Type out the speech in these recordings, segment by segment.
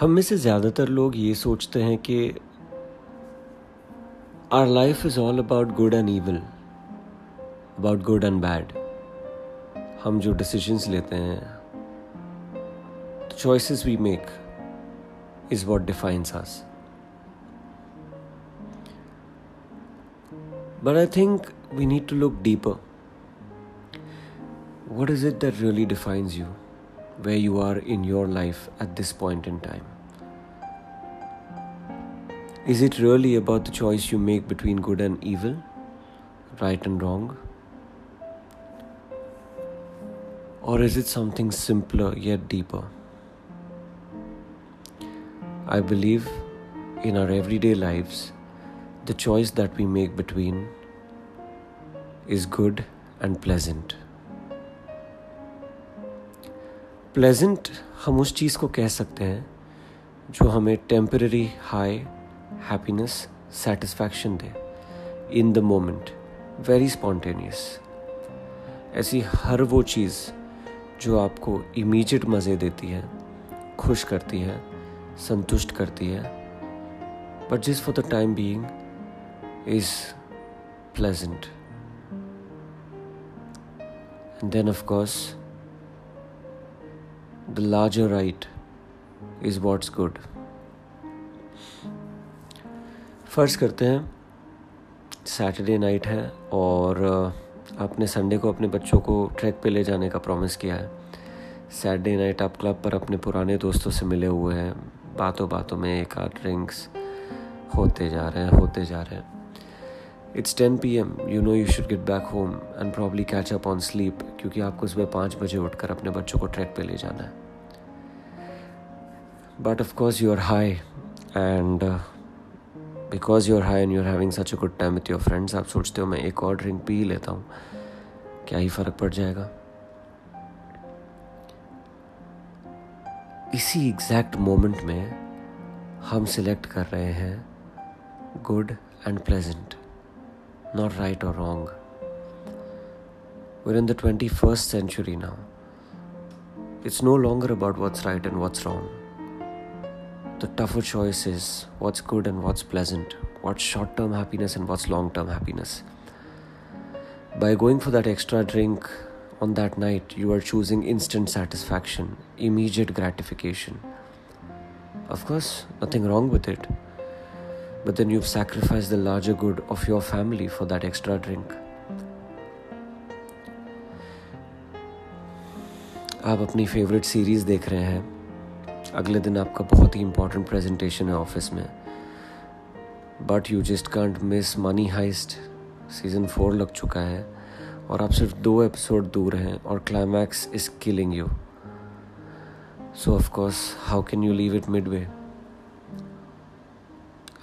हम में से ज़्यादातर लोग ये सोचते हैं कि our life is all about good and evil about good and bad हम जो डिसीजंस लेते हैं choices we make is what defines us But I think we need to look deeper. What is it that really defines you? Where you are in your life at this point in time? Is it really about the choice you make between good and evil, right and wrong? Or is it something simpler yet deeper? I believe in our everyday lives, the choice that we make between is good and pleasant. Pleasant हम उस चीज़ को कह सकते हैं जो हमें temporary high happiness satisfaction they in the moment very spontaneous ऐसी हर वो चीज़ जो आपको इमीजिएट मज़े देती है, खुश करती है, संतुष्ट करती है बट जिस for the time being is pleasant and then of course the larger right is what's good. फ़र्ज़ करते हैं। सैटरडे नाइट है और आपने संडे को अपने बच्चों को ट्रैक पे ले जाने का प्रॉमिस किया है। सैटरडे नाइट आप क्लब पर अपने पुराने दोस्तों से मिले हुए हैं। बातों बातों में एक आध ड्रिंक्स होते जा रहे हैं, होते जा रहे हैं। It's ten P M you know you should get back home and probably catch up on sleep क्योंकि आपको सुबह पाँच बजे उठकर अपने बच्चों को ट्रैक पे ले जाना है। But of course you are high and because you are high and you are having such a good time with your friends आप सोचते हो मैं एक और ड्रिंक पी लेता हूँ। क्या ही फ़र्क पड़ जाएगा? इसी एग्जैक्ट मोमेंट में हम सिलेक्ट कर रहे हैं good and pleasant not right or wrong. We're in the 21st century now. It's no longer about what's right and what's wrong. The tougher choice is what's good and what's pleasant, what's short term happiness and what's long term happiness. By going for that extra drink on that night, you are choosing instant satisfaction, immediate gratification. Of course, nothing wrong with it but then you've sacrificed the larger good of your family for that extra drink. आप अपनी favourite series देख रहे हैं। अगले दिन आपका बहुत ही इंपॉर्टेंट प्रेजेंटेशन है ऑफ़िस में। But you just can't miss Money Heist season four लग चुका है। और आप सिर्फ़ दो एपिसोड दूर हैं और climax is killing you so of course how can you leave it midway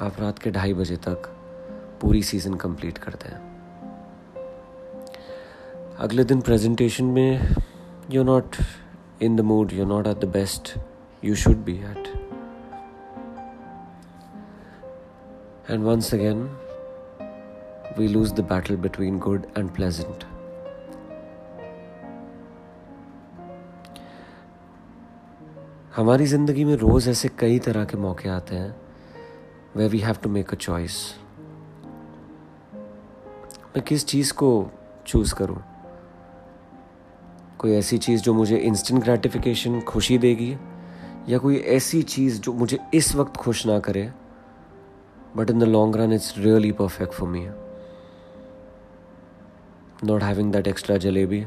आप रात के ढाई बजे तक पूरी सीज़न कंप्लीट करते हैं। अगले दिन प्रेजेंटेशन में you not in the mood you not at the best you should be at and once again we lose the battle between good and pleasant हमारी ज़िंदगी में रोज़ ऐसे कई तरह के मौके आते हैं वे we have to make a choice मैं किस चीज़ को चूज़ करूँ? कोई ऐसी चीज़ जो मुझे इंस्टेंट ग्रेटिफिकेशन खुशी देगी, या कोई ऐसी चीज़ जो मुझे इस वक्त खुश ना करे but in the long run it's really perfect for me not having that extra jalebi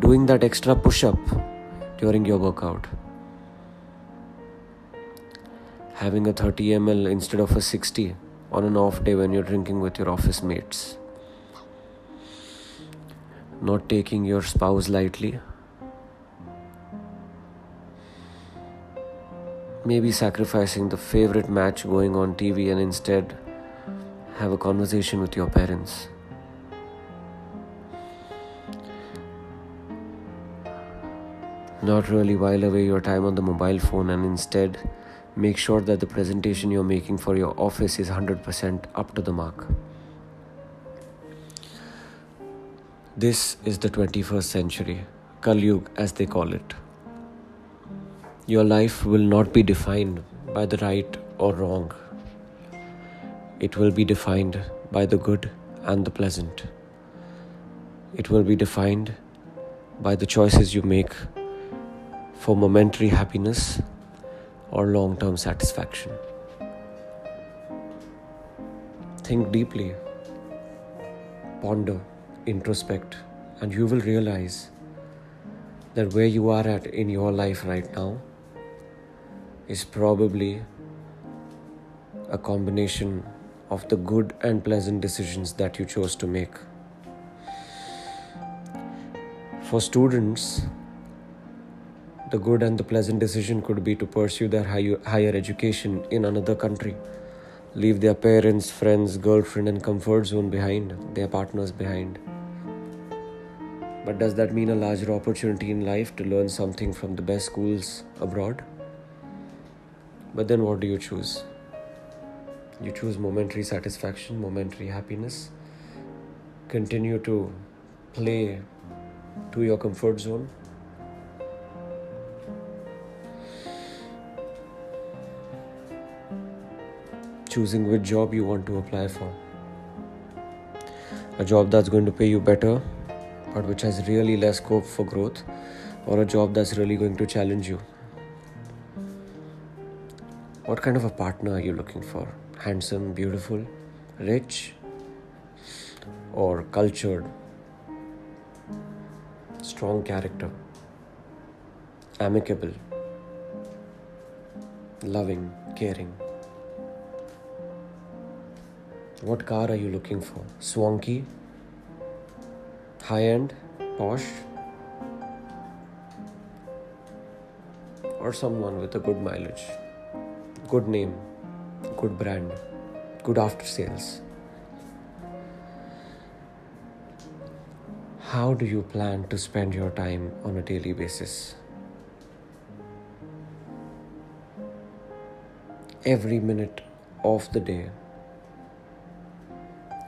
doing that extra pushup during your workout having a 30 ml instead of a 60 on an off day when you're drinking with your office mates. Not taking your spouse lightly. Maybe sacrificing the favorite match going on TV and instead have a conversation with your parents. Not really while away your time on the mobile phone and instead make sure that the presentation you're making for your office is 100% up to the mark. This is the 21st century, Kal Yug as they call it. Your life will not be defined by the right or wrong. It will be defined by the good and the pleasant. It will be defined by the choices you make for momentary happiness or long term satisfaction. Think deeply, ponder, introspect, and you will realize that where you are at in your life right now is probably a combination of the good and pleasant decisions that you chose to make. For students, the good and the pleasant decision could be to pursue their higher education in another country, leave their parents, friends, girlfriend, and comfort zone behind, their partners behind. But does that mean a larger opportunity in life to learn something from the best schools abroad? But then what do you choose? You choose momentary satisfaction, momentary happiness, continue to play to your comfort zone. Choosing which job you want to apply for. A job that's going to pay you better, but which has really less scope for growth, or a job that's really going to challenge you. What kind of a partner are you looking for? Handsome, beautiful, rich, or cultured, strong character, amicable, loving, caring. What car are you looking for? Swanky, high end, posh, or someone with a good mileage, good name, good brand, good after sales. How do you plan to spend your time on a daily basis? Every minute of the day,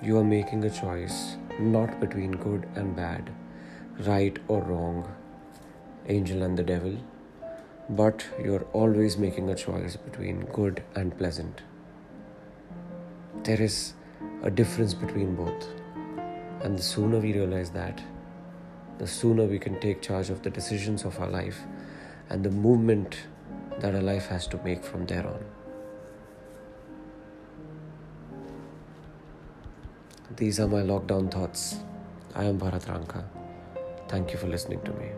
you are making a choice not between good and bad, right or wrong, angel and the devil, but you're always making a choice between good and pleasant. There is a difference between both. And the sooner we realize that, the sooner we can take charge of the decisions of our life and the movement that our life has to make from there on. These are my lockdown thoughts. I am Bharat Ranka. Thank you for listening to me.